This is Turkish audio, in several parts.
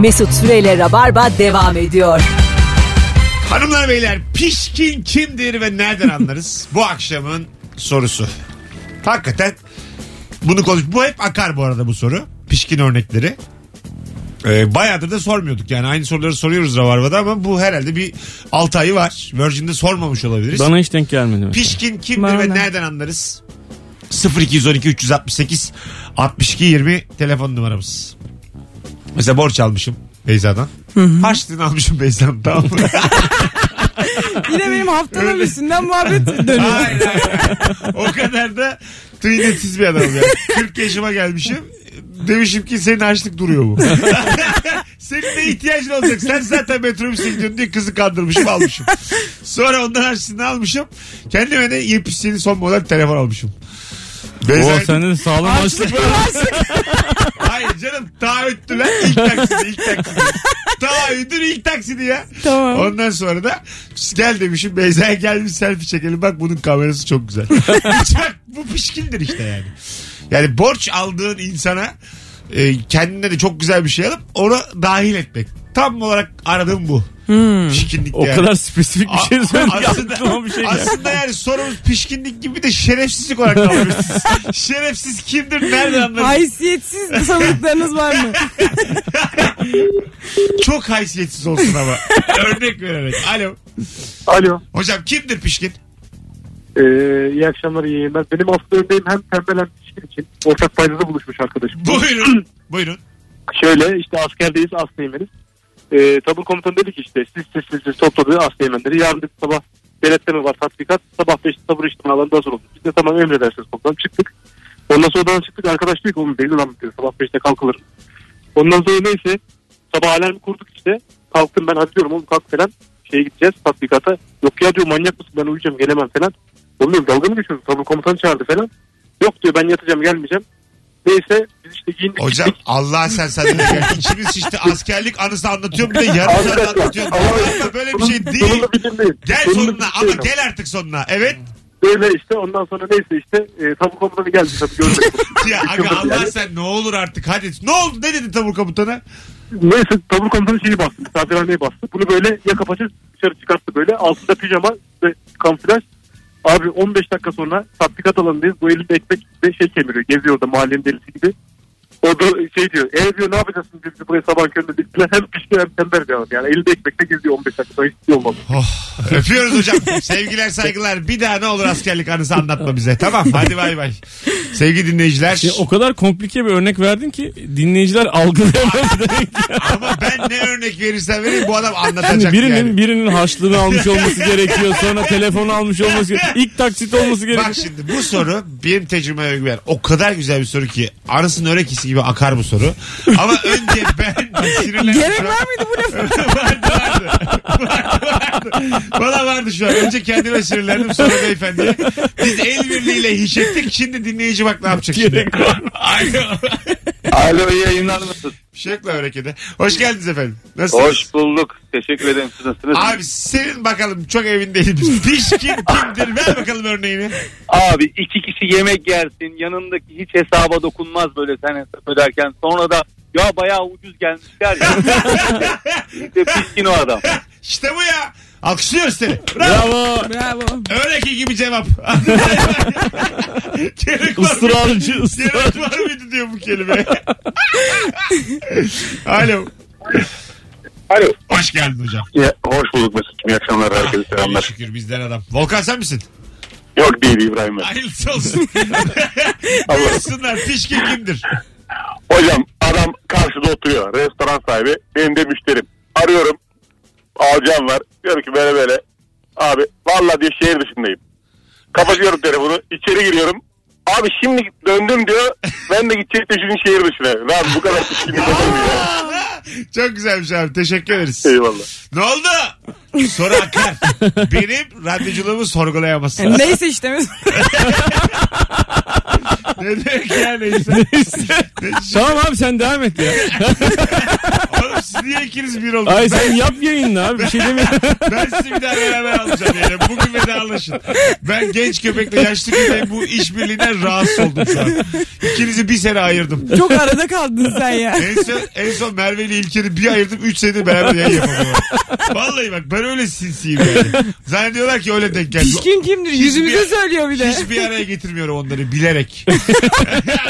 Mesut Süreyle Rabarba devam ediyor. Hanımlar beyler pişkin kimdir ve nereden anlarız? bu akşamın sorusu. Hakikaten bunu konuş. Bu hep akar bu arada bu soru. Pişkin örnekleri. Ee, bayağıdır da sormuyorduk yani aynı soruları soruyoruz Rabarba'da ama bu herhalde bir 6 ayı var. Virgin'de sormamış olabiliriz. Bana hiç denk gelmedi. mesela. Pişkin kimdir Bana ve nereden anlarız? 0212 368 62 20 telefon numaramız. Mesela borç almışım Beyza'dan. Harçlığını almışım Beyza'dan tamam mı? Yine benim haftanın üstünden muhabbet dönüyor. hayır. O kadar da tıynetsiz bir adamım yani. 40 yaşıma gelmişim. Demişim ki senin harçlık duruyor mu? senin de ihtiyacın olacak. Sen zaten metrobüse gidiyorsun diye kızı kandırmışım almışım. Sonra ondan harçlığını almışım. Kendime de yepyeni son model telefon almışım. Benzer... sende de sağlam açlık var. Hayır canım taahhüttü lan ilk taksidi ilk taksidi. Taahhütün ilk taksidi ya. Tamam. Ondan sonra da gel demişim Beyza'ya gel bir selfie çekelim bak bunun kamerası çok güzel. Bak bu pişkindir işte yani. Yani borç aldığın insana e, kendine de çok güzel bir şey alıp onu dahil etmek. Tam olarak aradığım bu. Pişkinlik O yani. kadar spesifik bir şey ki aslında, bir şey aslında yani sorumuz pişkinlik gibi de şerefsizlik olarak alabilirsiniz. Şerefsiz kimdir nereden anlarız? Haysiyetsiz sandıklarınız var mı? Çok haysiyetsiz olsun ama. Örnek vererek. Alo. Alo. Hocam kimdir pişkin? Ee, iyi akşamlar iyi yayınlar. Benim aslında örneğim hem tembel hem pişkin için ortak paydada buluşmuş arkadaşım. Buyurun. Buyurun. Şöyle işte askerdeyiz Aslıyemen'iz. Ee, tabur komutanı dedi ki işte siz siz siz, siz topladı Aslıyemenleri. Yarın sabah denetleme var tatbikat. Sabah 5'te tabur işlemi alanında hazır olun. Biz de tamam emredersiniz komutanım çıktık. Ondan sonra odadan çıktık arkadaş diyor ki oğlum belli lan diyor sabah 5'te kalkılır. Ondan sonra neyse sabah alarmı kurduk işte. Kalktım ben hadi diyorum oğlum kalk falan. Şeye gideceğiz tatbikata. Yok ya diyor manyak mısın ben uyuyacağım gelemem falan. Oğlum diyorum dalga mı geçiyorsun tabur komutanı çağırdı falan. Yok diyor ben yatacağım gelmeyeceğim. Neyse biz işte giyindik Hocam. Allah sen sen de gel. İçimiz işte askerlik anısı anlatıyorum bir de yarım saat anlatıyorum. Ama böyle bir şey değil. Sonunu bitirmeyin. Gel Sonunu sonuna ama bitirmeyin. gel artık sonuna. Evet. Böyle işte ondan sonra neyse işte e, tabu komutanı geldi tabii görmedim. Ya aga Allah sen ne olur artık hadi. Ne oldu ne dedi tabur komutanı? neyse tabu komutanı şeyi bastı misafirhaneye bastı. Bunu böyle yaka paça dışarı çıkarttı böyle altında pijama ve kamuflaj. Abi 15 dakika sonra tatbikat alanındayız. Bu elinde ekmek ve şey kemiriyor. Geziyor orada mahallenin delisi gibi. O da şey diyor. E diyor ne yapacaksın biz de buraya sabah köründe diktiler. Hem pişti hem tembel bir adam. Yani elinde ekmekle geziyor 15 dakika hiç şey olmadı. Oh, öpüyoruz hocam. Sevgiler saygılar. Bir daha ne olur askerlik anısı anlatma bize. Tamam hadi bay bay. Sevgili dinleyiciler. Ya, o kadar komplike bir örnek verdin ki dinleyiciler algılayamadı. Ama ben ne örnek verirsem vereyim bu adam anlatacak Şimdi birinin yani. birinin harçlığını almış olması gerekiyor. Sonra telefonu almış olması gerekiyor. İlk taksit olması gerekiyor. Bak şimdi bu soru benim tecrübeme güven. O kadar güzel bir soru ki arasının örekisi gibi akar bu soru. Ama önce ben sinirlendim. Gerek var mıydı bu lafı? vardı vardı. Vardı vardı. Bana vardı şu an. Önce kendime sinirlendim sonra beyefendiye. Biz el birliğiyle hiç ettik. Şimdi dinleyici bak ne yapacak şimdi. Alo. Alo iyi yayınlar yok mu harekete? Hoş geldiniz efendim. Nasılsınız? Hoş bulduk. Teşekkür ederim. Siz nasılsınız? Abi senin bakalım çok evindeyim. Pişkin kimdir? Ver bakalım örneğini. Abi iki kişi yemek yersin. Yanındaki hiç hesaba dokunmaz böyle sen hesap öderken. Sonra da ya bayağı ucuz gelmişler ya. işte pişkin o adam. İşte bu ya. Alkışlıyoruz seni. Bravo. Bravo. Bravo. Öyleki gibi cevap. Gerek var mı? Israrcı Gerek ısrar. var mıydı diyor bu kelime. Alo. Alo. Hoş geldin hocam. Ya, hoş bulduk Mesut'cum. İyi akşamlar. Herkese İyi selamlar. şükür bizden adam. Volkan sen misin? Yok değil İbrahim ben. Hayırlısı olsun. Buyursunlar. Pişkin kimdir? Hocam adam karşıda oturuyor. Restoran sahibi. Benim de müşterim. Arıyorum. Alacağım var. Diyorum ki böyle böyle. Abi vallahi diyor şehir dışındayım. Kapatıyorum telefonu. içeri giriyorum. Abi şimdi döndüm diyor. Ben de gidecek de şimdi şehir dışına. Lan bu kadar mu ya? Çok güzelmiş abi. Teşekkür ederiz. Eyvallah. Ne oldu? Soru akar. Benim radyoculuğumu sorgulayamazsın. Neyse işte. Ne demek ya neyse. Tamam abi sen devam et ya. Oğlum siz niye ikiniz bir oldunuz? Ay sen yap yayınla abi bir şey demiyorum. Ben sizi bir daha beraber alacağım yani. Bugün vedalaşın. Ben genç köpekle yaşlı köpeğin bu işbirliğinden rahatsız oldum şu an. İkinizi bir sene ayırdım. Çok arada kaldın sen ya. En son, en son Merve ile İlker'i bir ayırdım. Üç senedir beraber yayın yapamıyorum. Vallahi bak ben öyle sinsiyim yani. Zannediyorlar ki öyle denk geldi. Pişkin kimdir? Yüzümüze Hiçbir- söylüyor bir de. Hiçbir araya getirmiyorum onları bilerek.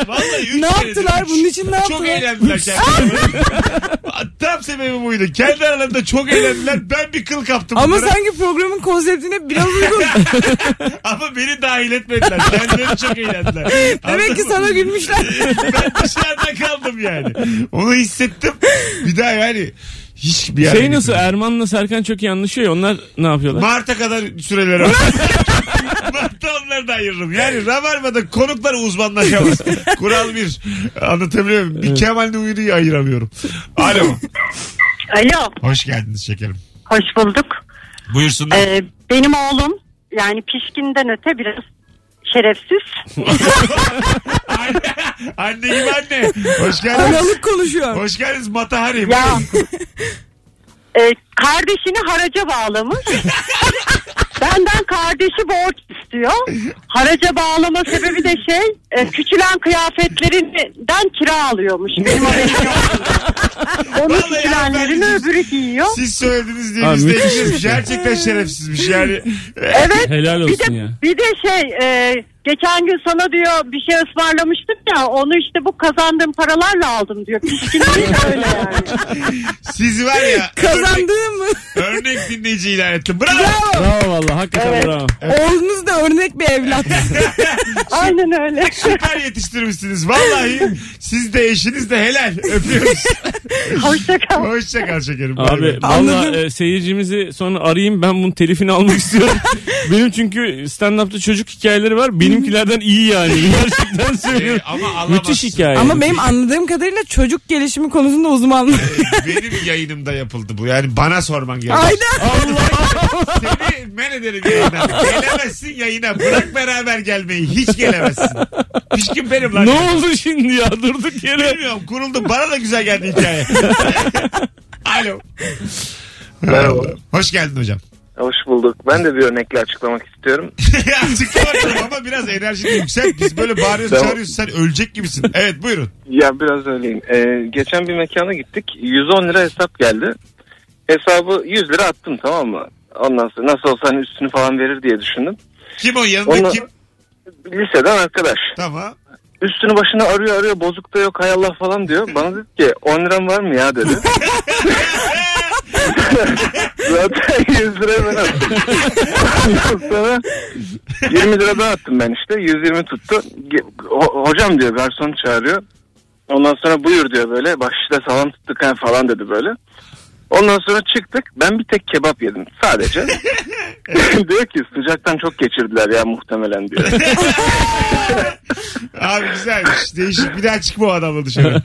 Vallahi üç Ne yaptılar? üç. Bunun için ne Çok yaptılar? eğlendiler kendileri. Tam sebebi buydu. Kendi aralarında çok eğlendiler. Ben bir kıl kaptım. Ama bunlara. sanki programın konseptine biraz uygun. Ama beni dahil etmediler. Kendileri çok eğlendiler. Demek ki Anladın mı? sana gülmüşler. ben dışarıda kaldım yani. Onu hissettim. Bir daha yani hiç bir yere Şey nasıl gitmedim. Erman'la Serkan çok iyi anlaşıyor ya onlar ne yapıyorlar? Mart'a kadar süreleri var. Da ayırırım. Yani Rabarba'da konuklar uzmanlaşamaz. Kural bir. Anlatabiliyor muyum? Bir Kemal Nuri'yi ayıramıyorum. Alo. Alo, Hoş geldiniz şekerim. hoş bulduk. Buyursunlar. Ee, benim oğlum yani pişkinden öte biraz şerefsiz. anne, anne gibi anne. Hoş geldiniz. Analık konuşuyor. Hoş geldiniz Matahari. Ya e, kardeşini haraca bağlamış. Benden kardeşi borç istiyor. Haraca bağlama sebebi de şey e, küçülen kıyafetlerinden kira alıyormuş. Benim haberim yok. Onun Vallahi küçülenlerini öbürü giyiyor. Siz söylediniz diye Abi biz de müthiş bir şey. Gerçekten şerefsizmiş yani. Evet. Helal Bir olsun de, ya. bir de şey e, geçen gün sana diyor bir şey ısmarlamıştım ya onu işte bu kazandığım paralarla aldım diyor. Pişkinliği öyle yani. Siz var ya örnek, Kazandığım mı? örnek dinleyici ilan ettim. Bravo. Bravo valla hakikaten Evet. bravo. Oğlunuz da örnek bir evlat. Aynen öyle. Süper yetiştirmişsiniz. Vallahi siz de eşiniz de helal. Öpüyoruz. Hoşçakal. Hoşça kal şekerim. Bay Abi valla Anladım. e, seyircimizi sonra arayayım ben bunun telifini almak istiyorum. Benim çünkü stand-up'ta çocuk hikayeleri var. Benimkilerden iyi yani. Gerçekten Ee, söylüyorum. ama alamazsın. Müthiş hikaye. Ama benim anladığım kadarıyla çocuk gelişimi konusunda uzmanlık. Benim yayınımda yapıldı bu. Yani bana sorman gerekiyor. Aynen. Seni men ederim yayından. Gelemezsin yayına. Bırak beraber gelmeyi. Hiç gelemezsin. Pişkin benim lan. Ne oldu şimdi ya durduk yere. Bilmiyorum kuruldu. Bana da güzel geldi hikaye. Alo. Merhaba. Hoş geldin hocam. Hoş bulduk. Ben de bir örnekle açıklamak istiyorum. Açıkla bakalım ama biraz enerjini yükselt. Biz böyle bağırıyoruz Tamam. çağırıyoruz. Sen ölecek gibisin. Evet buyurun. Ya biraz öyleyim. Ee, geçen bir mekana gittik. 110 lira hesap geldi. Hesabı 100 lira attım tamam mı? Ondan sonra nasıl olsa hani üstünü falan verir diye düşündüm. Kim o yanında Onu- kim? Liseden arkadaş. Tamam. Üstünü başına arıyor arıyor bozuk da yok hay Allah falan diyor. Bana dedi ki 10 liram var mı ya dedi. Zaten 100 lira ben attım. Sonra 20 lira ben attım ben işte. 120 tuttu. Ho- hocam diyor garson çağırıyor. Ondan sonra buyur diyor böyle. Başta salam tuttuk falan dedi böyle. Ondan sonra çıktık. Ben bir tek kebap yedim sadece. diyor ki sıcaktan çok geçirdiler ya muhtemelen diyor. Abi güzelmiş. Değişik. Bir daha çıkma o adamla dışarı.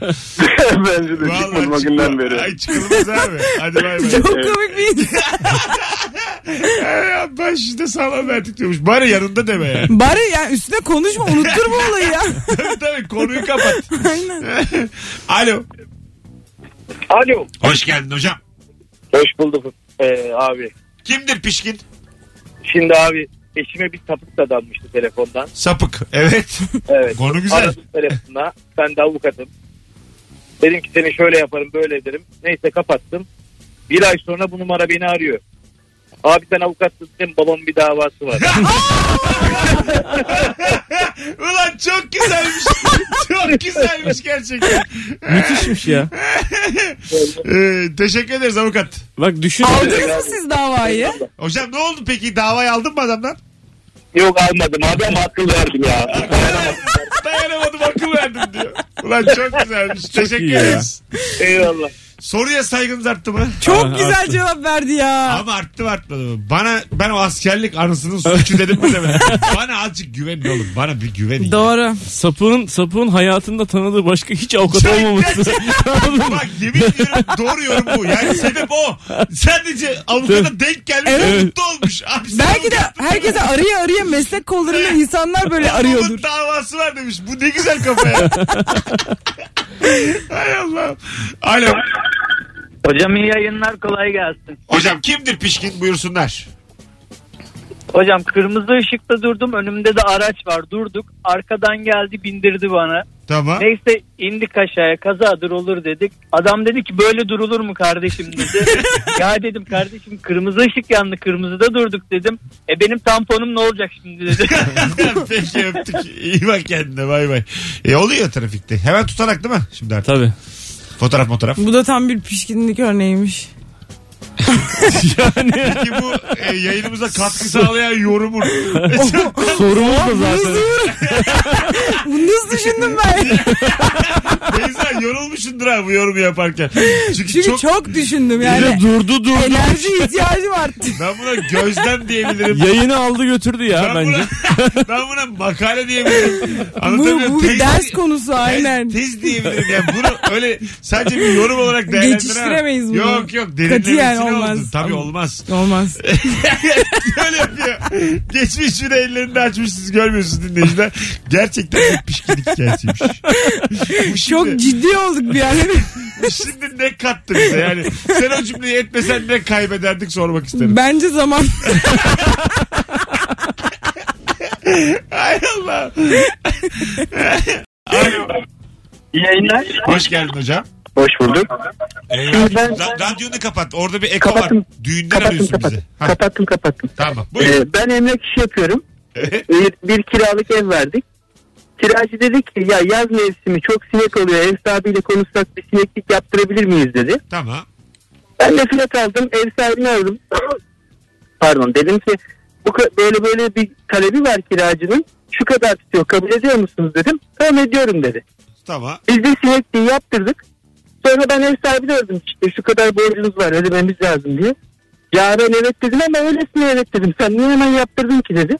Bence de çıkmadım o günden beri. Ay çıkılmaz abi. Hadi bay bay. Çok komik bir insan. Ay, ben şimdi sağlam verdik diyormuş. Bari yanında deme yani. Bari ya üstüne konuşma unuttur bu olayı ya. tabii tabii konuyu kapat. Aynen. Alo. Alo. Hoş geldin hocam. Hoş bulduk ee, abi. Kimdir pişkin? Şimdi abi eşime bir sapık da danmıştı telefondan. Sapık. Evet. Evet. Konu güzel. Aradım telefonla. Ben de avukatım. Dedim ki seni şöyle yaparım böyle ederim. Neyse kapattım. Bir ay sonra bu numara beni arıyor. Abi sen avukatsın dedim babamın bir davası var. Ulan çok güzelmiş. çok güzelmiş gerçekten. Müthişmiş ya. Ee, teşekkür ederiz avukat. Bak düşün. Aldınız mı siz davayı? Hocam ne oldu peki? Davayı aldın mı adamdan? Yok almadım abi ama akıl verdim ya. Dayanamadım akıl verdim diyor. Ulan çok güzelmiş. Teşekkür iyi ya. ederiz. Eyvallah. Soruya saygınız arttı mı? Çok Aha, güzel arttı. cevap verdi ya. Ama arttı mı artmadı mı? Bana ben o askerlik anısının suçu dedim mi demedim. Bana azıcık güvenin oğlum. Bana bir güvenin. Doğru. Sapığın, sapığın hayatında tanıdığı başka hiç avukat Çok olmaması. Bak yemin ediyorum doğru yorum bu. Yani sebep o. Sadece avukata denk gelmiş Evet. mutlu olmuş. Abi Belki de herkese araya araya meslek kollarında insanlar böyle arıyordur. davası var demiş. Bu ne güzel kafa ya. Hay Allah. Alo. Hocam iyi yayınlar kolay gelsin. Hocam kimdir pişkin buyursunlar. Hocam kırmızı ışıkta durdum önümde de araç var durduk. Arkadan geldi bindirdi bana. Tamam. Neyse indik aşağıya kazadır olur dedik. Adam dedi ki böyle durulur mu kardeşim dedi. ya dedim kardeşim kırmızı ışık yandı kırmızıda durduk dedim. E benim tamponum ne olacak şimdi dedi. Peki öptük. İyi bak kendine bay bay. E oluyor trafikte. Hemen tutanak değil mi? Şimdi artık. Tabii. Fotoğraf fotoğraf. Bu da tam bir pişkinlik örneğiymiş. yani Peki bu e, yayınımıza katkı sağlayan yorumun. sorumuz da zaten. Bunu nasıl düşündüm ben? Beyza yorulmuşsundur ha bu yorumu yaparken. Çünkü, Çünkü çok, çok, düşündüm yani. durdu durdu. Enerji ihtiyacım arttı. ben buna gözlem diyebilirim. Yayını aldı götürdü ya ben, bence. buna, ben buna makale diyebilirim. Bu, bu Tez- ders konusu aynen. Tez, tez diyebilirim yani bunu öyle sadece bir yorum olarak değerlendiremem. Geçiştiremeyiz bunu. Yok yok Katiyen derinlemesine olmaz. oldu. Tabii olmaz. Olmaz. Öyle yapıyor. Geçmiş bir ellerini açmış siz görmüyorsunuz dinleyiciler. Gerçekten bir pişkinlik hikayesiymiş. Bu şimdi, Çok ciddi olduk bir an. şimdi ne kattı bize yani. Sen o cümleyi etmesen ne kaybederdik sormak isterim. Bence zaman. Ay Allah. Alo. İyi yayınlar. Hoş geldin hocam. Hoş bulduk. Ee, ra- radyonu kapat. Orada bir eko Kapattım. var. Düğünden Kapattım arıyorsun kapattım. bizi. Ha, Kapattım kapattım. tamam. Ee, ben emlak işi yapıyorum. bir, bir kiralık ev verdik. Kiracı dedi ki ya yaz mevsimi çok sinek oluyor. Ev sahibiyle konuşsak bir sineklik yaptırabilir miyiz dedi. tamam. Ben de fiyat aldım. Ev sahibini aradım. Pardon dedim ki bu böyle böyle bir talebi var kiracının. Şu kadar tutuyor kabul ediyor musunuz dedim. Tamam ediyorum dedi. Tamam. Biz de sinekliği yaptırdık. Sonra ben ev sahibini aradım işte şu kadar borcunuz var ödememiz lazım diye. Ya ben evet dedim ama öylesine evet dedim. Sen niye hemen yaptırdın ki dedi.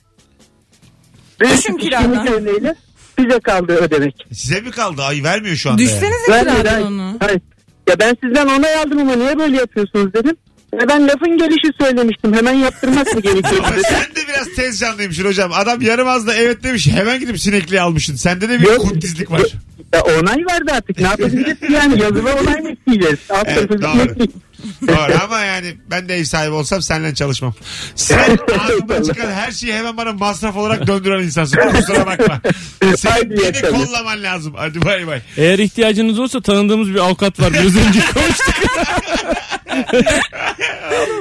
Düşün kiradan. işimiz örneğiyle bize kaldı ödemek. Size mi kaldı? Ay vermiyor şu anda. yani. Düşsenize Ben, kiradan ben, onu. hayır. Ya ben sizden onay aldım ama niye böyle yapıyorsunuz dedim. Ya ben lafın gelişi söylemiştim. Hemen yaptırmak mı gerekiyor Ama dedi. sen de biraz tez canlıymışsın hocam. Adam yarım az da evet demiş. Hemen gidip sinekliği almışsın. Sende de bir kuntizlik var. Ya onay vardı artık. Ne yapabiliriz yani? Yazılı onay mı isteyeceğiz? Alt Evet, doğru. Doğru ama yani ben de ev sahibi olsam seninle çalışmam. Sen ağzından çıkan her şeyi hemen bana masraf olarak döndüren insansın. Kusura bakma. Haydi beni kollaman lazım. Hadi bay bay. Eğer ihtiyacınız olsa tanıdığımız bir avukat var. Biraz önce konuştuk.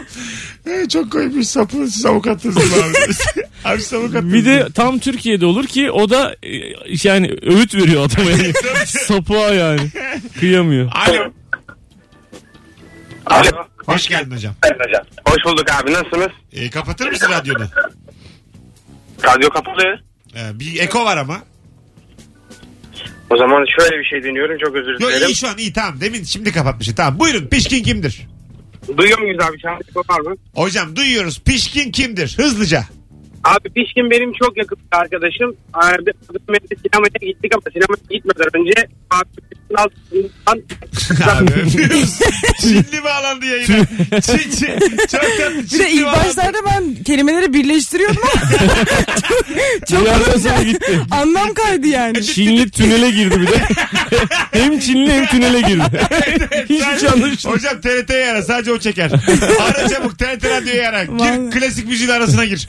Ee, çok koymuş sapı siz avukatsınız abi. abi siz avukatsınız. Bir de tam Türkiye'de olur ki o da e, yani öğüt veriyor adama yani. Sapığa yani. Kıyamıyor. Alo. Alo. Hoş geldin hocam. Hoş bulduk abi. Nasılsınız? Ee, kapatır mısın radyonu? Radyo kapalı. Ee, bir eko var ama. O zaman şöyle bir şey deniyorum. Çok özür Yo dilerim. iyi şu an iyi tamam. Demin şimdi kapatmışım. Tamam buyurun pişkin kimdir? Duyuyor muyuz abi? Şahane var mı? Hocam duyuyoruz. Pişkin kimdir? Hızlıca. Abi Pişkin benim çok yakın bir arkadaşım. Abi, sinemaya gittik ama sinemaya gitmeden önce abi altından Abi öpüyoruz. Çinli bağlandı yayına. Çin, Çin. Çok tatlı. Bir de ilk bağlandı. başlarda ben kelimeleri birleştiriyordum ama çok yerden sonra gitti. anlam kaydı yani. Çinli tünele girdi bir de. hem Çinli hem tünele girdi. Hiçbir şey Sadece- anlaşılmıyor. Hocam TRT'ye ara sadece o çeker. Ara çabuk TRT radyoya ara. Gir Vallahi. klasik müziğin arasına gir.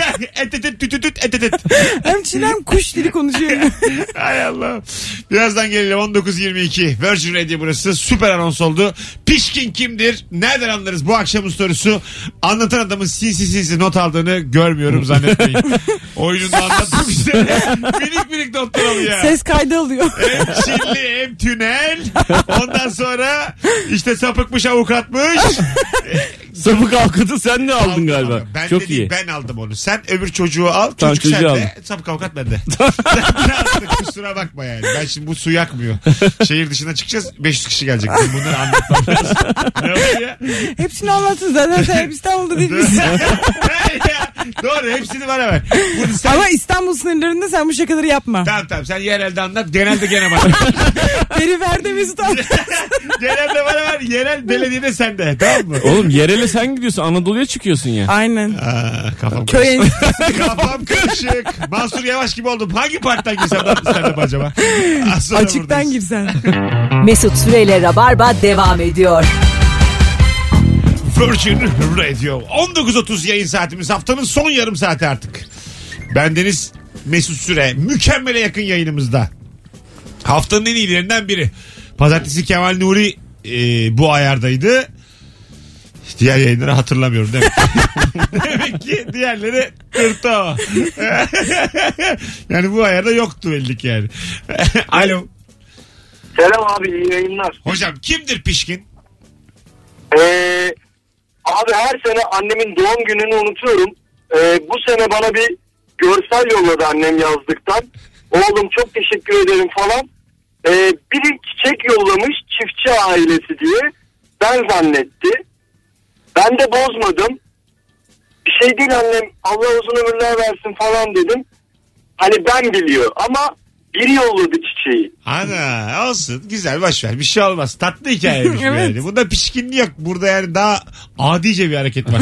et et et tüt tüt tüt et et et. Hem Çin hem kuş dili konuşuyor. Hay Allah. Birazdan gelelim 19.22. Virgin Radio burası. Süper anons oldu. Pişkin kimdir? Nereden anlarız bu akşamın sorusu? Anlatan adamın sinsi sinsi not aldığını görmüyorum zannetmeyin. Oyununda anlatmış işte. minik minik notlar alıyor. Ses kaydı alıyor. Hem Çinli hem tünel. Ondan sonra işte sapıkmış avukatmış. Sapık avukatı sen de aldın Aldım galiba. ama Ben Çok de değil, iyi. ben aldım onu. Sen öbür çocuğu al. Tamam, Çocuk çocuğu sende. aldım. Sapık avukat bende. Sen Kusura bakma yani. Ben şimdi bu su yakmıyor. Şehir dışına çıkacağız. 500 kişi gelecek. Ben bunları anlatmam lazım. ne oluyor ya? Hepsini anlattın zaten sen hep İstanbul'da değil misin? Ya, Doğru hepsini var hemen. Bunu sen... Ama İstanbul sınırlarında sen bu şakaları yapma. Tamam tamam sen yerelde anlat. Genelde gene bana. Periferde Mesut abi. genelde bana ver. Yerel belediyede sende. Tamam mı? Oğlum yerele sen gidiyorsun Anadolu'ya çıkıyorsun ya. Aynen. Aa, kafam Köy karışık. Kafam karışık. Mansur Yavaş gibi oldum. Hangi partiden girsem ben stand acaba? Az sonra açıktan buradayız. girsen. Mesut Süreyle Rabarba devam ediyor. Virgin Radio. 19.30 yayın saatimiz. Haftanın son yarım saati artık. Bendeniz Mesut Süre. Mükemmele yakın yayınımızda. Haftanın en iyilerinden biri. Pazartesi Kemal Nuri e, bu ayardaydı. Diğer yayınları hatırlamıyorum demek. demek ki diğerleri kırtı o. yani bu ayarda yoktu belli ki yani. Alo. Selam abi iyi yayınlar. Hocam kimdir pişkin? Ee, abi her sene annemin doğum gününü unutuyorum. Ee, bu sene bana bir görsel yolladı annem yazdıktan. Oğlum çok teşekkür ederim falan. Ee, biri çiçek yollamış çiftçi ailesi diye. Ben zannetti. Ben de bozmadım. Bir şey değil annem Allah uzun ömürler versin falan dedim. Hani ben biliyor ama biri yolladı çiçeği. Ana olsun güzel boşver bir şey olmaz tatlı hikayeymiş Evet. yani. Bunda pişkinliği yok burada yani daha adice bir hareket var.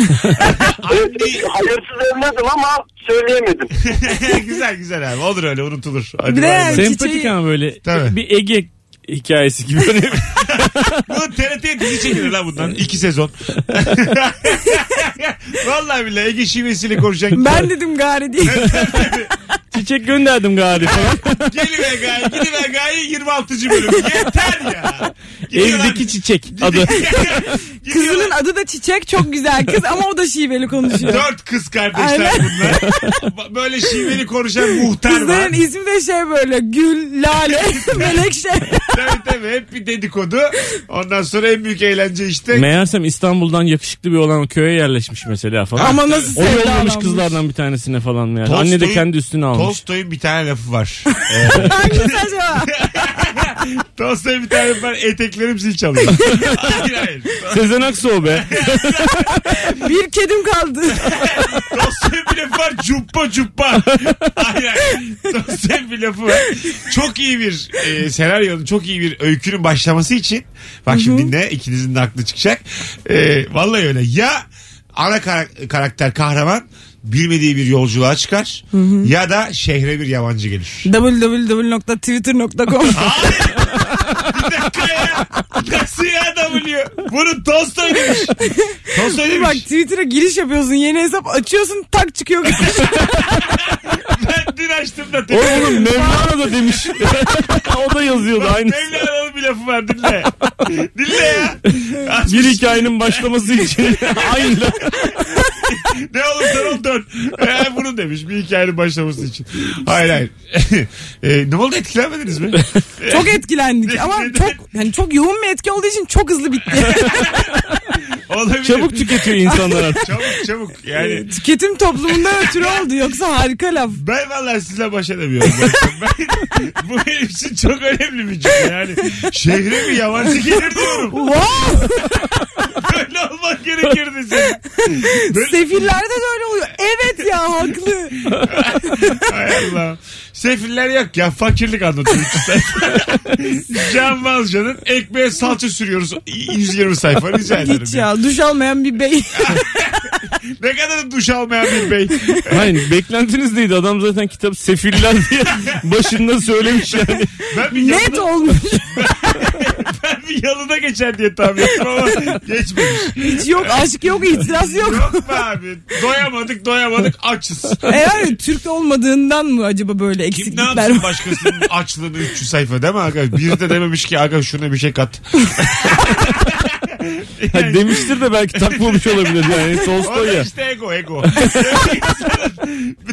Evet, hayırsız evladım ama söyleyemedim. güzel güzel abi olur öyle unutulur. Hadi Bir de. Çiçeği- Sempatik ama böyle Tabii. bir Ege hikayesi gibi. Bu TRT'ye dizi çekilir lan bundan iki sezon. Vallahi billahi Ege şivesiyle konuşacak. Ben dedim gari diye. Çiçek gönderdim gari falan. Geliver gayi gidiver gayi 26. bölüm. Yeter ya. Gidiyorlar- Evdeki çiçek adı. Kızının adı da Çiçek çok güzel kız ama o da şiveli konuşuyor. Dört kız kardeşler Aynen. bunlar. Böyle şiveli konuşan muhtar var. Kızların ismi de şey böyle Gül, Lale, Melekşe. tabii tabii hep bir dedikodu. Ondan sonra en büyük eğlence işte. Meğersem İstanbul'dan yakışıklı bir olan köye yerleşmiş mesela falan. Ama nasıl o yollamış sevdalanmış. kızlardan bir tanesine falan yani. Tolstoy'un- Anne de kendi üstüne almış. Tolstoy'un bir tane lafı var. Hangisi acaba? Tolstoy'un bir tane lafı var. Eteklerim zil çalıyor. hayır hayır. Sezen Aksu o be. Bir kedim kaldı. Tolstoy'un bir lafı var. Cuppa cuppa. hayır hayır. Tolstoy'un bir lafı var. Çok iyi bir e, senaryonun, çok iyi bir öykünün başlaması için. Bak şimdi dinle. ikinizin de aklı çıkacak. E, vallahi öyle. Ya ana kara- karakter kahraman bilmediği bir yolculuğa çıkar ya da şehre bir yabancı gelir. www.twitter.com Bir dakika ya. Nasıl ya W? Bunu Tolstoy demiş. Tolstoy Bak demiş. Twitter'a giriş yapıyorsun yeni hesap açıyorsun tak çıkıyor. Ben dün açtım da. O oğlum Mevlana da demiş. o da yazıyordu Bak, aynı. Mevlana'nın bir lafı var dinle. dinle ya. Açmış. Bir hikayenin başlaması için aynı. laf. Ne olursan ol dön. Ee, bunu demiş bir hikayenin başlaması için. Hayır hayır. e, ne oldu etkilenmediniz mi? çok etkilendik ama çok hani çok yoğun bir etki olduğu için çok hızlı bitti. Olabilir. Çabuk tüketiyor insanlar artık. Çabuk çabuk. Yani Tüketim toplumundan ötürü oldu yoksa harika laf. ben vallahi sizle baş edemiyorum. Ben, bu benim için çok önemli bir cümle. Yani şehre bir yabancı gelir diyorum. Wow! Böyle olmak gerekirdi senin. Böyle- Sefillerde de öyle oluyor. Evet ya haklı. Hay Allah. Sefiller yok ya fakirlik anlatıyor. üç sayfa. Can Malca'nın ekmeğe salça sürüyoruz. 120 sayfa rica ederim. Hiç ya duş almayan bir bey. Ne kadar duş almayan bir bey. Hayır beklentiniz neydi? Adam zaten kitap sefiller diye başında söylemiş yani. Ben bir Net yanına, olmuş. bir yanına geçer diye tahmin ettim ama geçmemiş. Hiç yok aşk yok itiraz yok. Yok be abi. Doyamadık doyamadık açız. Eğer Türk olmadığından mı acaba böyle Kim ne eksiklikler yapsın var? başkasının açlığını 300 sayfa değil mi aga? Biri de dememiş ki aga şuna bir şey kat. Ha, demiştir de belki takmamış olabilir yani. Tolstoy ya. işte ego ego.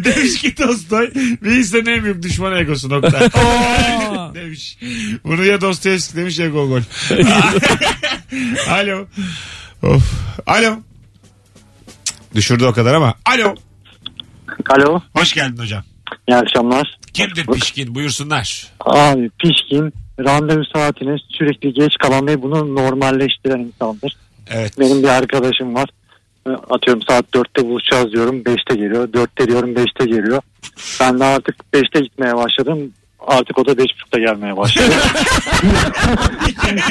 Demiş ki Tolstoy bir insanın en büyük düşmanı egosu nokta. Demiş. Bunu ya Dostoyevski demiş ya Gogol. Alo. Of. Alo. Düşürdü o kadar ama. Alo. Alo Hoş geldin hocam. iyi akşamlar. Kimdir pişkin buyursunlar. Abi pişkin randevu saatine sürekli geç kalan ve bunu normalleştiren insandır. Evet. Benim bir arkadaşım var. E, Atıyorum saat 4'te buluşacağız diyorum 5'te geliyor. 4'te diyorum 5'te geliyor. Ben de artık 5'te gitmeye başladım. Artık o da 5.30'da gelmeye başladı.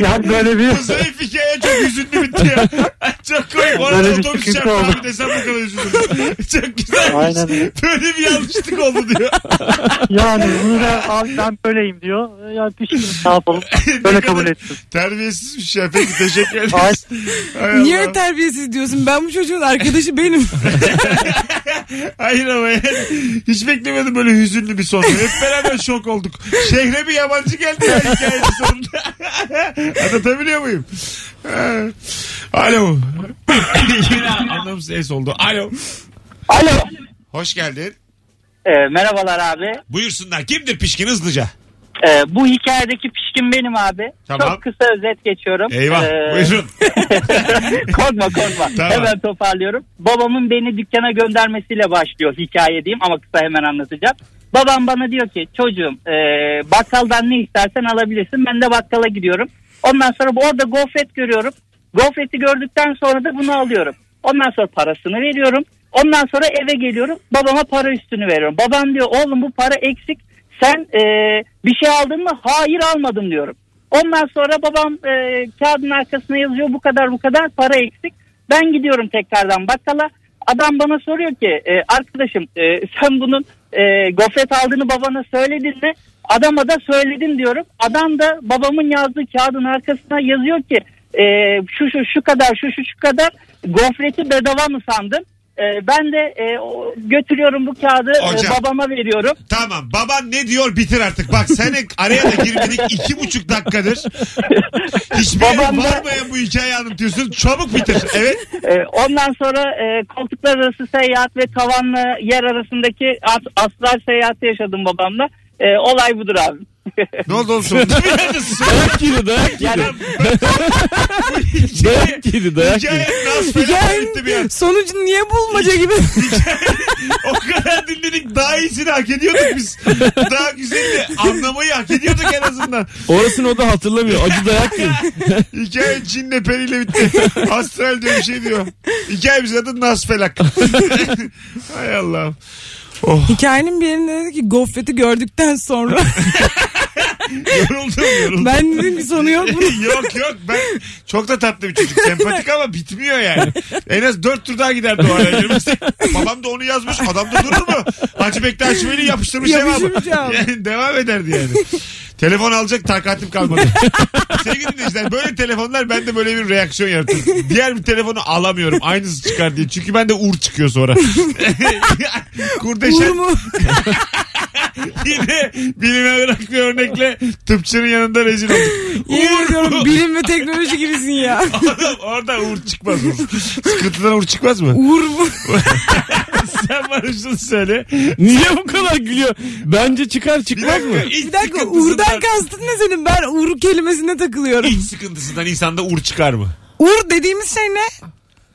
yani böyle bir Bu zayıf hikaye çok hüzünlü bitti ya. çok komik. Böyle bir otobüs çarptı abi desem bu kadar üzüldüm. çok güzel. Aynen öyle. Böyle bir yanlışlık oldu diyor. yani bunu da abi ben böyleyim diyor. Ya pişkin ne yapalım. Böyle kabul ettim. Terbiyesizmiş ya. Peki teşekkür ederiz. Niye Allah. terbiyesiz diyorsun? Ben bu çocuğun arkadaşı benim. Hayır ama yani hiç beklemiyordum böyle hüzünlü bir son. Hep beraber şok olduk. Şehre bir yabancı geldi ya hikayenin sonunda. Anlatabiliyor muyum? Ha. Alo. Yine anlamsız es oldu. Alo. Alo. Hoş geldin. Ee, merhabalar abi. Buyursunlar. Kimdir pişkin hızlıca? Ee, bu hikayedeki pişkin benim abi. Tamam. Çok kısa özet geçiyorum. Eyvah. Ee, Buyurun. korkma korkma. Tamam. Hemen toparlıyorum. Babamın beni dükkana göndermesiyle başlıyor hikaye diyeyim ama kısa hemen anlatacağım. Babam bana diyor ki çocuğum e, bakkaldan ne istersen alabilirsin. Ben de bakkala gidiyorum. Ondan sonra orada gofret görüyorum. Gofreti gördükten sonra da bunu alıyorum. Ondan sonra parasını veriyorum. Ondan sonra eve geliyorum. Babama para üstünü veriyorum. Babam diyor oğlum bu para eksik. Sen e, bir şey aldın mı? Hayır almadım diyorum. Ondan sonra babam e, kağıdın arkasına yazıyor bu kadar bu kadar para eksik. Ben gidiyorum tekrardan bakkala. Adam bana soruyor ki e, arkadaşım e, sen bunun e, gofret aldığını babana söyledin mi? Adama da söyledim diyorum. Adam da babamın yazdığı kağıdın arkasına yazıyor ki e, şu şu şu kadar şu şu şu kadar gofreti bedava mı sandın? E, ben de e, o- götürüyorum bu kağıdı e, Hocam. babama veriyorum. Tamam. Baban ne diyor bitir artık. Bak sen araya da girmedik. iki buçuk dakikadır. Hiçbir yere Babam da- varmayan bu hikayeyi anlatıyorsun. Çabuk bitir. Evet. E, ondan sonra e, koltuklar arası seyahat ve tavanla yer arasındaki as- astral seyahati yaşadım babamla. E, olay budur abi. Ne oldu oğlum sonunda? Dayak yedi dayak yedi. Hikaye- Dayak yedi dayak yedi. Hikaye nasıl fena bir an. Sonucu niye bulmaca gibi? O kadar dinledik daha iyisini hak ediyorduk biz. Daha güzelini anlamayı hak ediyorduk en azından. Orasını o da hatırlamıyor. Acı dayak yedi. Hikaye Çin'le periyle bitti. Astral diyor bir şey diyor. Hikayemizin adı Nasfelak. Hay Allah'ım. Oh Hikayenin bir yerinde dedi ki gofreti gördükten sonra yoruldum yoruldum. ben dedim ki sonu yok mu? yok yok ben çok da tatlı bir çocuk. Sempatik ama bitmiyor yani. En az dört tur daha giderdi o araya girmesi. Babam da onu yazmış. Adam da durur mu? Hacı Bektaş Veli yapıştırmış Yapıştırmış cevabı. Yani devam ederdi yani. Telefon alacak takatim kalmadı. Sevgili dinleyiciler böyle telefonlar bende böyle bir reaksiyon yaratır. Diğer bir telefonu alamıyorum. Aynısı çıkar diye. Çünkü bende uğur çıkıyor sonra. Kurdeşen Uğur mu? yine bilime bırak bir örnekle tıpçının yanında rezil olduk. Yemin ediyorum bilim ve teknoloji gibisin ya. Adam orada uğur çıkmaz uğur. Sıkıntıdan uğur çıkmaz mı? Uğur mu? Sen bana şunu söyle. Niye bu kadar gülüyor? Bence çıkar Bir çıkmaz dakika. mı? ilk Bir dakika sıkıntısından- Uğur'dan kastın ne senin? Ben Uğur kelimesine takılıyorum. İlk sıkıntısından insanda uğur çıkar mı? Uğur dediğimiz şey ne?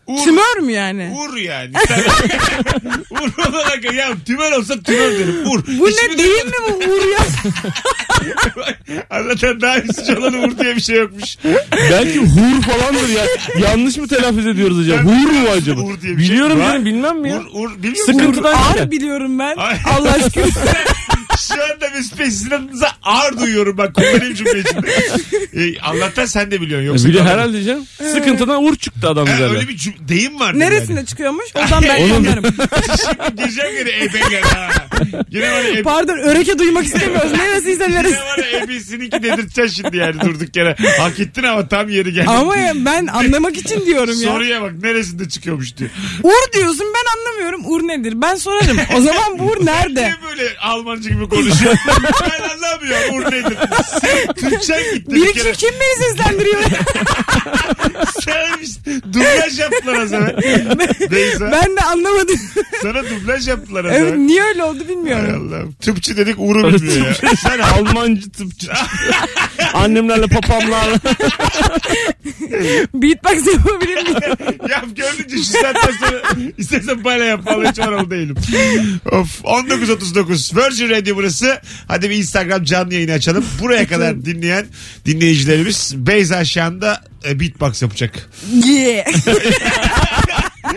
Uğur, Tümör mü yani? Uğur yani. Uğur olarak ya tümör olsa tümör derim. Uğur. Bu İsmi ne değil mi bu Uğur ya? Anlatan daha üstü olan uğur diye bir şey yokmuş. Belki hur falandır ya. Yanlış mı telaffuz ediyoruz acaba? Ben Hur mu acaba? hur diye bir şey. Biliyorum canım bilmem mi ya? Uğur, uğur biliyor musun? Sıkıntıdan Ağır biliyorum ben. Allah aşkına. Şu anda adınıza ağır duyuyorum bak kullanayım cümle içinde. Ee, Allah'tan sen de biliyorsun. Yoksa Biliyor kalırım. herhalde canım. Sıkıntıdan uğur çıktı adam Ha, üzerine. öyle bir cüm- deyim var. Neresinde çıkıyormuş? Oradan ben Onun- anlarım. Şimdi gireceğim gene ebeler ha. Yine var ya ebe, Pardon öreke duymak istemiyoruz. Neresiyse yine neresi. var ya ebesininki dedirteceksin şimdi yani durduk yere. Hak ettin ama tam yeri geldi. Ama ya ben anlamak için diyorum ya. Soruya bak neresinde çıkıyormuş diyor. Uğur diyorsun ben anlamıyorum. Uğur nedir? Ben sorarım. O zaman bu Uğur nerede? Niye böyle Almancı gibi konuşuyor? ben anlamıyorum. Uğur nedir? Sen Türkçen gitti bir Bir kere. kim beni seslendiriyor? Sen işte dublaj yaptılar az evvel. Beyza. ben de anlamadım. Sana dublaj yaptılar az evet evvel. niye öyle oldu Hay bilmiyorum. Allah'ım. Tıpçı dedik Uğur'u bilmiyor ya. Sen Almancı tıpçı. Annemlerle papamlarla. Beatbox yapabilir miyim? Yap görünce şu saatten sonra istersen bana yap. Vallahi hiç oralı değilim. Of 19.39 Virgin Radio burası. Hadi bir Instagram canlı yayını açalım. Buraya kadar dinleyen dinleyicilerimiz Beyza Şan'da e, beatbox yapacak. Yeah.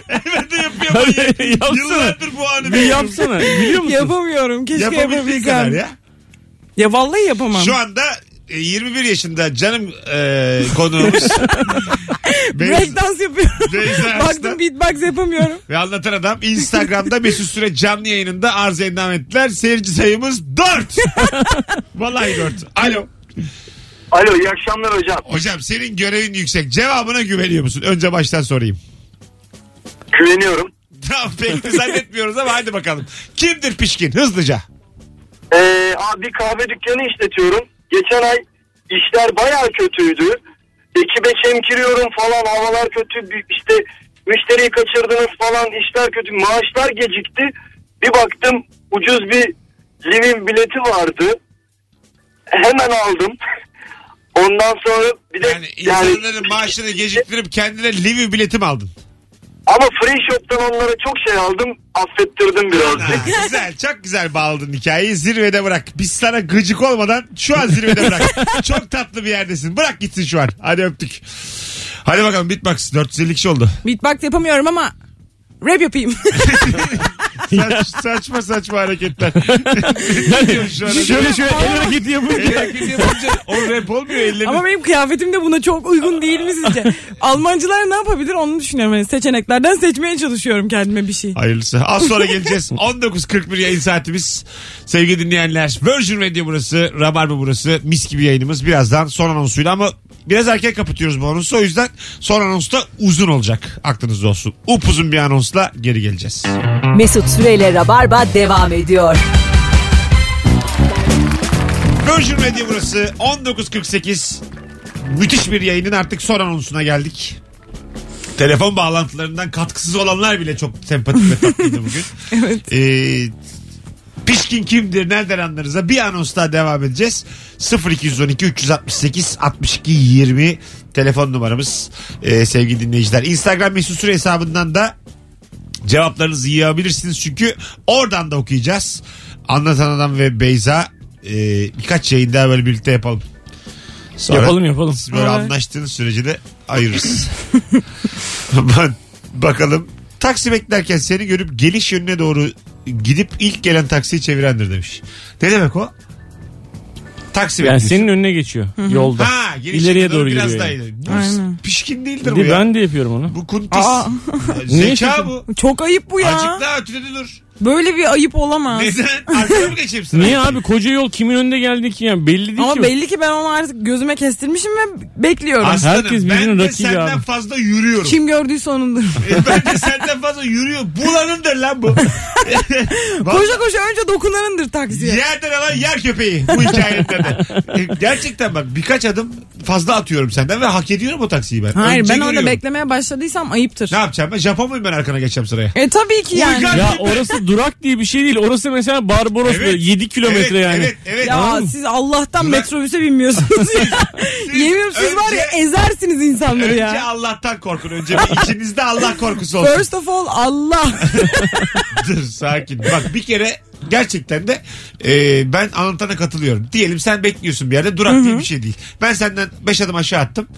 ben de yapıyorum. Hadi yapsana. Yıllardır bu anı Bir bekliyorum. yapsana. Biliyor musun? Yapamıyorum. Keşke Yapabildiğin kadar yapabilsem. ya. Ya vallahi yapamam. Şu anda 21 yaşında canım e, konuğumuz. Breakdance yapıyorum. Beyza Arslan Baktım beatbox yapamıyorum. ve anlatan adam Instagram'da Mesut Süre canlı yayınında arz endam ettiler. Seyirci sayımız 4. Vallahi 4. Alo. Alo iyi akşamlar hocam. Hocam senin görevin yüksek. Cevabına güveniyor musun? Önce baştan sorayım. Güveniyorum. Tamam pek de zannetmiyoruz ama hadi bakalım. Kimdir pişkin? Hızlıca. Ee, abi kahve dükkanı işletiyorum. Geçen ay işler bayağı kötüydü. Ekibe çemkiriyorum falan havalar kötü. İşte müşteriyi kaçırdınız falan işler kötü. Maaşlar gecikti. Bir baktım ucuz bir living bileti vardı. Hemen aldım. Ondan sonra bir de Yani yani, insanların maaşını geciktirip kendine livi bileti mi aldın? Ama free shop'tan onlara çok şey aldım. Affettirdim birazcık. Ha, güzel çok güzel bağladın hikayeyi zirvede bırak. Biz sana gıcık olmadan şu an zirvede bırak. çok tatlı bir yerdesin. Bırak gitsin şu an. Hadi öptük. Hadi bakalım Bitbox 450 kişi oldu. Beatbox yapamıyorum ama rap yapayım. Saç, saçma saçma hareketler. ne diyorsun şu an? Şöyle şöyle el hareketi El yapınca. hareketi yapınca o rap olmuyor ellerin. ama benim kıyafetim de buna çok uygun değil mi sizce? Almancılar ne yapabilir onu düşünüyorum. Yani seçeneklerden seçmeye çalışıyorum kendime bir şey. Hayırlısı. Az sonra geleceğiz. 19.41 yayın saatimiz. Sevgili dinleyenler. Virgin Radio burası. Rabarba burası. Mis gibi yayınımız. Birazdan son anonsuyla ama biraz erken kapatıyoruz bu anonsu. O yüzden son anons da uzun olacak. Aklınızda olsun. Upuzun bir anonsla geri geleceğiz. Mesut Süreyle Rabarba devam ediyor. Virgin Radio burası. 19.48. Müthiş bir yayının artık son anonsuna geldik. Telefon bağlantılarından katkısız olanlar bile çok sempatik ve tatlıydı bugün. Evet. Ee, pişkin kimdir nereden anlarız da bir anons daha devam edeceğiz. 0212 368 62 20 telefon numaramız Ee, sevgili dinleyiciler. Instagram mesut süre hesabından da cevaplarınızı yığabilirsiniz çünkü oradan da okuyacağız. Anlatan Adam ve Beyza e, birkaç yayın daha böyle birlikte yapalım. Sonra Yapalım yapalım. siz böyle Evet. anlaştığınız sürece de ayırırız. Ba- Bakalım. Taksi beklerken seni görüp geliş yönüne doğru gidip ilk gelen taksiyi çevirendir demiş. Ne demek o? Taksi Yani bekliyorsun. senin önüne geçiyor yolda. Ha, İleriye doğru biraz gidiyor daha yani. ileri. Bu Aynen. pişkin değildir bu de ya. ben de yapıyorum onu. Bu kuntis. Aa. Zeka bu. Çok ayıp bu ya. Azıcık daha ötede dur. Böyle bir ayıp olamaz. Neden? Arkaya mı geçeyim sıra? Niye abi koca yol kimin önünde geldi ki yani belli değil Ama ki. belli ki ben onu artık gözüme kestirmişim ve bekliyorum. Aslanım Herkes ben de rakibi senden abi. fazla yürüyorum. Kim gördüyse onundur. E, ben de senden fazla yürüyorum. Bulanındır lan bu. koşa koşa önce dokunanındır taksiye. Yerden alan yer köpeği bu hikayede de. E, gerçekten bak birkaç adım fazla atıyorum senden ve hak ediyorum o taksiyi ben. Hayır Önce ben orada görüyorum. beklemeye başladıysam ayıptır. Ne yapacağım ben? Japon muyum ben arkana geçeceğim sıraya? E tabii ki yani. Uygar- Ya orası durak diye bir şey değil. Orası mesela Barbaros böyle 7 kilometre evet, yani. Evet evet. Ya Tamam. siz Allah'tan Durak- metrobüse binmiyorsunuz ya. Yemiyorum siz var ya önce- ezersiniz insanları Önce ya. Allah'tan korkun. Önce bir içinizde Allah korkusu olsun. First of all Allah. Dur sakin. Bak bir kere gerçekten de e, ben anlatana katılıyorum. Diyelim sen bekliyorsun bir yerde durak diye bir şey değil. Ben senden 5 adım aşağı attım.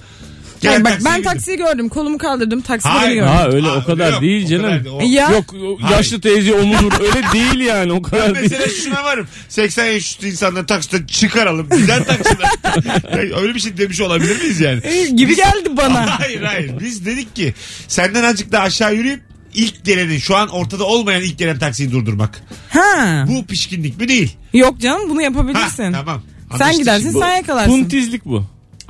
Gelen Yani bak taksiye ben bindim. taksiyi gördüm. Kolumu kaldırdım. Takside Hayır. beni gördüm. Ha öyle Aa, o kadar yok, değil o canım. kadar değil. O- Ya. Yok o Hayır. yaşlı teyze omuz vur öyle değil yani o Ben kadar değil. mesela şuna varım. 80 yaş üstü insanları taksiden çıkaralım. Gider taksiden. Ya Öyle bir şey demiş olabilir miyiz yani? E, gibi geldi bana. hayır hayır. Biz dedik ki senden azıcık daha aşağı yürüyüp ilk gelenin şu an ortada olmayan ilk gelen taksiyi durdurmak. Ha. Bu pişkinlik mi değil? Yok canım bunu Ha, yapabilirsin. tamam. Sen Anlaştık gidersin şimdi. sen yakalarsın. Puntizlik bu.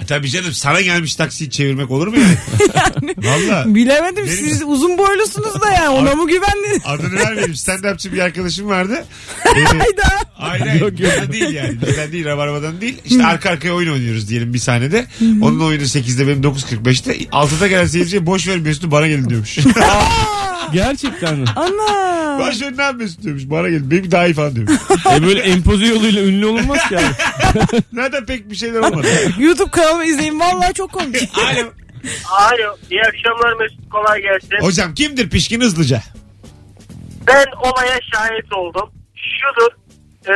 Tabii canım sana gelmiş taksiyi çevirmek olur mu yani? Valla. Bilemedim Benim- siz uzun boylusunuz da yani ona mı güvendiniz? Adını vermeyelim. Stand-upçı bir arkadaşım vardı. Ee, Hayda. Hayır hayır. Yok, yok. Bizden değil yani. Bizden değil. Rabarbadan değil. İşte arka arkaya oyun oynuyoruz diyelim bir sahnede. Onun oyunu 8'de benim 9.45'te. 6'da gelen seyirciye boş ver Mesut'u bana gelin diyormuş. Gerçekten mi? Ana. yap Mesut diyormuş. Bana gelin. Benim daha iyi falan diyormuş. e böyle empoze yoluyla ünlü olunmaz ki abi. Zaten pek bir şeyler olmadı. YouTube kanalımı izleyin vallahi çok komik. Alo. Alo. İyi akşamlar Mesut. Kolay gelsin. Hocam kimdir pişkin hızlıca? Ben olaya şahit oldum. Şudur. e,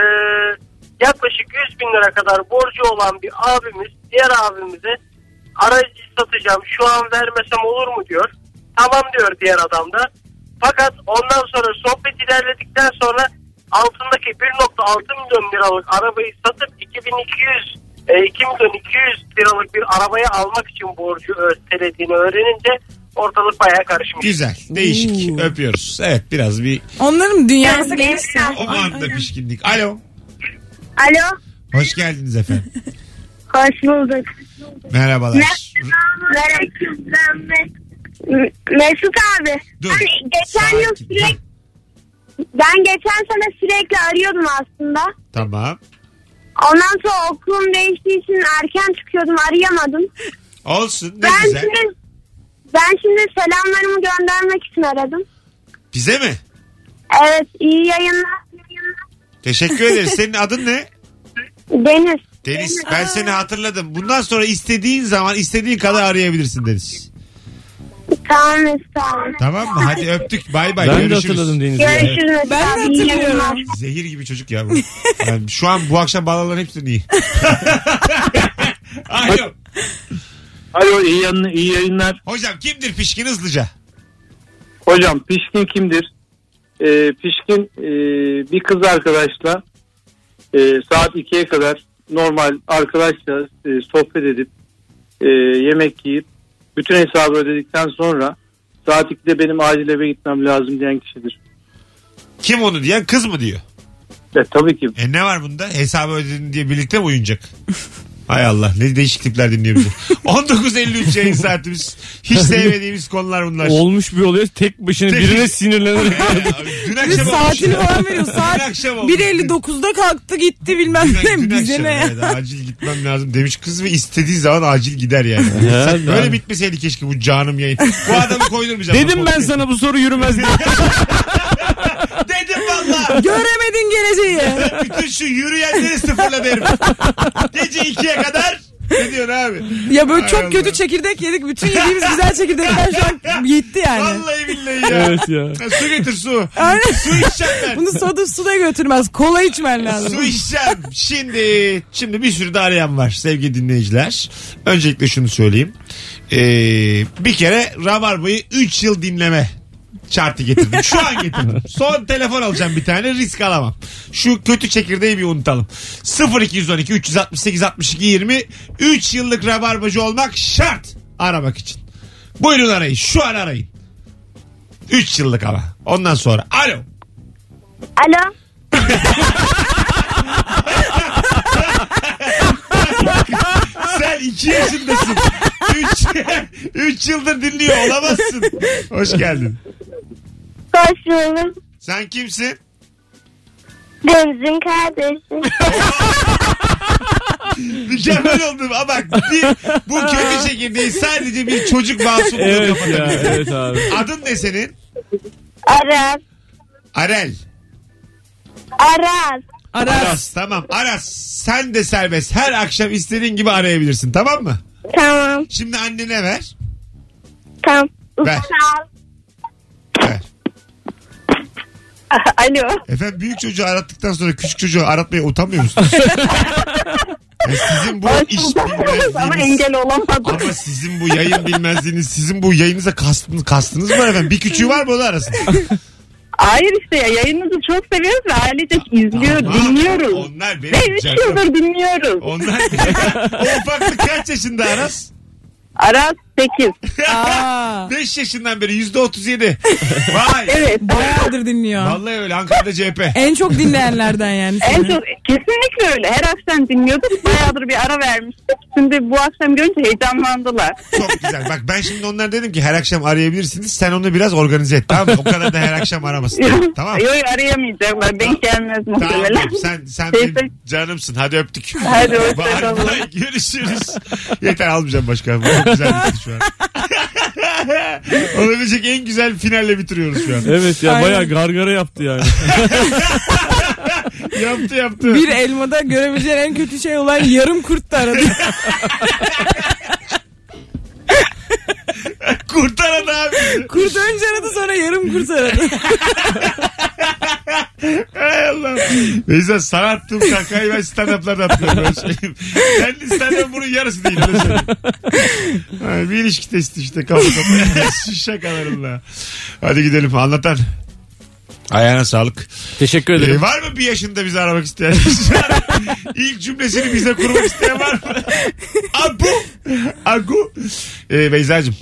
yaklaşık 100 bin lira kadar borcu olan bir abimiz diğer abimize aracı satacağım şu an vermesem olur mu diyor. Tamam diyor diğer adam da. Fakat ondan sonra sohbet ilerledikten sonra altındaki 1.6 milyon liralık arabayı satıp 2200 e, 2 milyon 200 liralık bir arabayı almak için borcu ötelediğini öğrenince ortalık bayağı karışmış. Güzel. Değişik. Öpüyoruz. Evet biraz bir Onların dünyası genişti. o anda pişkinlik. Alo. Alo. Hoş geldiniz efendim. Hoş bulduk. Merhabalar. M- Mesut abi. Dur. Hani geçen yıl Sakin. sürekli ben geçen sene sürekli arıyordum aslında. Tamam. Ondan sonra okulum değiştiği için erken çıkıyordum arayamadım. Olsun. Ne ben güzel. şimdi ben şimdi selamlarımı göndermek için aradım. Bize mi? Evet iyi yayınlar. Teşekkür ederiz. Senin adın ne? Deniz. Deniz. Ben seni hatırladım. Bundan sonra istediğin zaman istediğin kadar arayabilirsin Deniz. Tamam abi. Tamam mı? Hadi öptük. Bay bay. Ben de Görüşürüz. hatırladım Deniz'i. ya. Görüşürüz Mesut Ben de abi. iyi hatırlıyorum. yayınlar. Zehir gibi çocuk ya bu. Yani şu an bu akşam bağlanan hepsi iyi. Alo. Alo iyi, yayın, iyi yayınlar. Hocam kimdir pişkin hızlıca? Hocam pişkin kimdir? Ee, pişkin e, bir kız arkadaşla e, saat 2'ye kadar normal arkadaşla e, sohbet edip e, yemek yiyip bütün hesabı ödedikten sonra saat 2'de benim acil eve gitmem lazım diyen kişidir. Kim onu diyen kız mı diyor? E, tabii ki. E ne var bunda? Hesabı ödedin diye birlikte mi uyunacak? Hay Allah ne değişik tipler dinliyor bizi. 19.53 yayın saatimiz. Hiç sevmediğimiz konular bunlar. Olmuş bir oluyor tek başına Tek- birine sinirlenerek. Abi, dün Bir akşam olmuş saatini ya. falan veriyor. Saat akşam olmuş. 1.59'da kalktı gitti bilmem Dün, dün ne. Bize akşam, ne? evet, acil gitmem lazım demiş kız ve istediği zaman acil gider yani. Ya, Sen- Böyle bitmeseydi keşke bu canım yayın. Bu adamı koydurmayacağım. Dedim ben sana bu soru yürümez diye. Göremedin geleceği. Bütün şu yürüyenleri sıfırla derim. Gece ikiye kadar. Ne diyorsun abi? Ya böyle Hay çok Allah. kötü çekirdek yedik. Bütün yediğimiz güzel çekirdekler şu an gitti yani. Vallahi billahi ya. evet ya. Ha, Su getir su. Aynen. Su içeceğim ben. Bunu soda su da götürmez. Kola içmen lazım. Su içeceğim. Şimdi, şimdi bir sürü de arayan var sevgili dinleyiciler. Öncelikle şunu söyleyeyim. Ee, bir kere Rabarba'yı 3 yıl dinleme şartı getirdim. Şu an getirdim. Son telefon alacağım bir tane risk alamam. Şu kötü çekirdeği bir unutalım. 0212 368 62 20 3 yıllık Rabarbacı olmak şart aramak için. Buyurun arayın. Şu an arayın. 3 yıllık ama. Ondan sonra. Alo. Alo. Sen iki yaşındasın. Üç, üç yıldır dinliyor olamazsın. Hoş geldin. Bulduk. Sen kimsin? Deniz'in kardeşi. Mükemmel oldum ama bak bir, bu kötü çekirdeği sadece bir çocuk masumluğu Evet ya kapatabilir. evet abi. Adın ne senin? Aras. Arel. Aras. Aras. Aras tamam. Aras sen de serbest. Her akşam istediğin gibi arayabilirsin tamam mı? Tamam. Şimdi annene ver. Tamam. Ver. Sağ Alo. Efendim büyük çocuğu arattıktan sonra küçük çocuğu aratmaya utanmıyor musunuz? Ya sizin bu iş Ama bilmezliğiniz. engel olamadım. Ama sizin bu yayın bilmezliğiniz, sizin bu yayınıza kastınız, kastınız mı efendim? Bir küçüğü var mı o da arasın? Hayır işte ya yayınınızı çok seviyoruz ve ailecek izliyor, Ama dinliyoruz. Onlar benim Ve 3 canım. yıldır dinliyoruz. Onlar o ufaklık kaç yaşında Aras? Aras 8. Aa, 5 yaşından beri yüzde 37. Vay. Evet. bayağıdır dinliyor. Vallahi öyle Ankara'da CHP. En çok dinleyenlerden yani. En çok kesinlikle öyle. Her akşam dinliyorduk. Bayağıdır bir ara vermiştik. Şimdi bu akşam görünce heyecanlandılar. Çok güzel. Bak ben şimdi onlara dedim ki her akşam arayabilirsiniz. Sen onu biraz organize et tamam mı? O kadar da her akşam aramasın. tamam mı? Yok arayamayacaklar. Denk gelmez Tamam muhtemelen. sen sen Neyse. benim canımsın. Hadi öptük. Hadi hoşçakalın. Görüşürüz. Yeter almayacağım başka. Bu çok güzel bitti şu an. Olabilecek en güzel finalle bitiriyoruz şu an. Evet ya Aynen. bayağı gargara yaptı yani. yaptı yaptı. Bir elmada görebileceğin en kötü şey olan yarım kurt da aradı. Kurtaran abi. kurt önce aradı sonra yarım kurt aradı. Hay Allah. Beyza sana attığım kakayı ben stand-up'larda atmıyorum. Öyle söyleyeyim. Kendi stand-up bunun yarısı değil. Öyle söyleyeyim. Ha, bir ilişki testi işte. Kafa kafaya. Şu şakalarımla. Hadi gidelim anlatan. Ayağına sağlık. Teşekkür Ee, ederim. var mı bir yaşında bizi aramak isteyen? İlk cümlesini bize kurmak isteyen var mı? Agu. Agu. Ee, Beyza'cığım.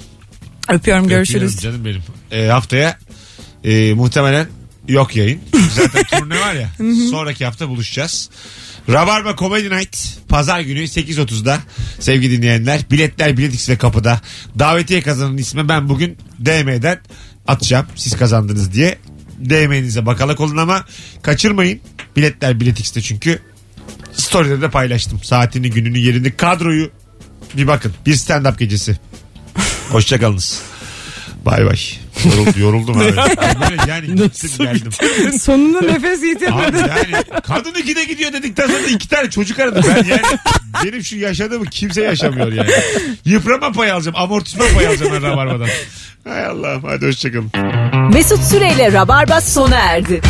Öpüyorum görüşürüz. Öpüyorum canım benim. Ee, haftaya e, muhtemelen yok yayın. Zaten turne var ya. sonraki hafta buluşacağız. Rabarba Comedy Night pazar günü 8.30'da sevgili dinleyenler. Biletler Biletix ve kapıda. Davetiye kazanan isme ben bugün DM'den atacağım. Siz kazandınız diye. DM'nize bakalak olun ama kaçırmayın. Biletler Biletix'te çünkü story'de de paylaştım. Saatini, gününü, yerini, kadroyu bir bakın. Bir stand-up gecesi. Hoşçakalınız. Bay bay. Yoruldu, yoruldum abi. Böyle yani gittim geldim. Sonunda nefes. Abi yani kadın ikide gidiyor dedikten sonra iki tane çocuk aradı. Ben yani benim şu yaşadığımı kimse yaşamıyor yani. Yıprama payı alacağım. Amortisman payı alacağım ben Rabarba'dan. Hay Allah'ım hadi hoşçakalın. Mesut Süreyle Rabarba sona erdi.